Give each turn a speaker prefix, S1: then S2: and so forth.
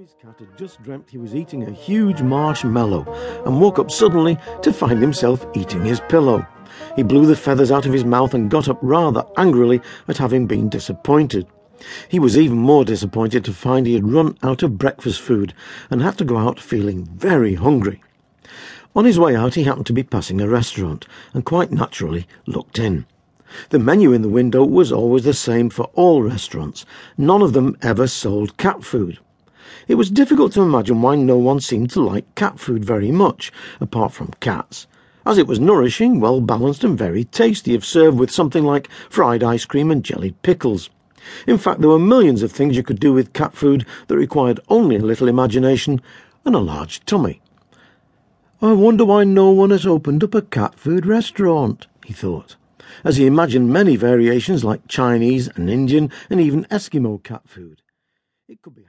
S1: Tommy's cat had just dreamt he was eating a huge marshmallow and woke up suddenly to find himself eating his pillow. He blew the feathers out of his mouth and got up rather angrily at having been disappointed. He was even more disappointed to find he had run out of breakfast food and had to go out feeling very hungry. On his way out, he happened to be passing a restaurant and quite naturally looked in. The menu in the window was always the same for all restaurants. None of them ever sold cat food. It was difficult to imagine why no one seemed to like cat food very much, apart from cats, as it was nourishing, well balanced, and very tasty if served with something like fried ice cream and jellied pickles. In fact, there were millions of things you could do with cat food that required only a little imagination and a large tummy. I wonder why no one has opened up a cat food restaurant, he thought, as he imagined many variations like Chinese and Indian and even Eskimo cat food. It could be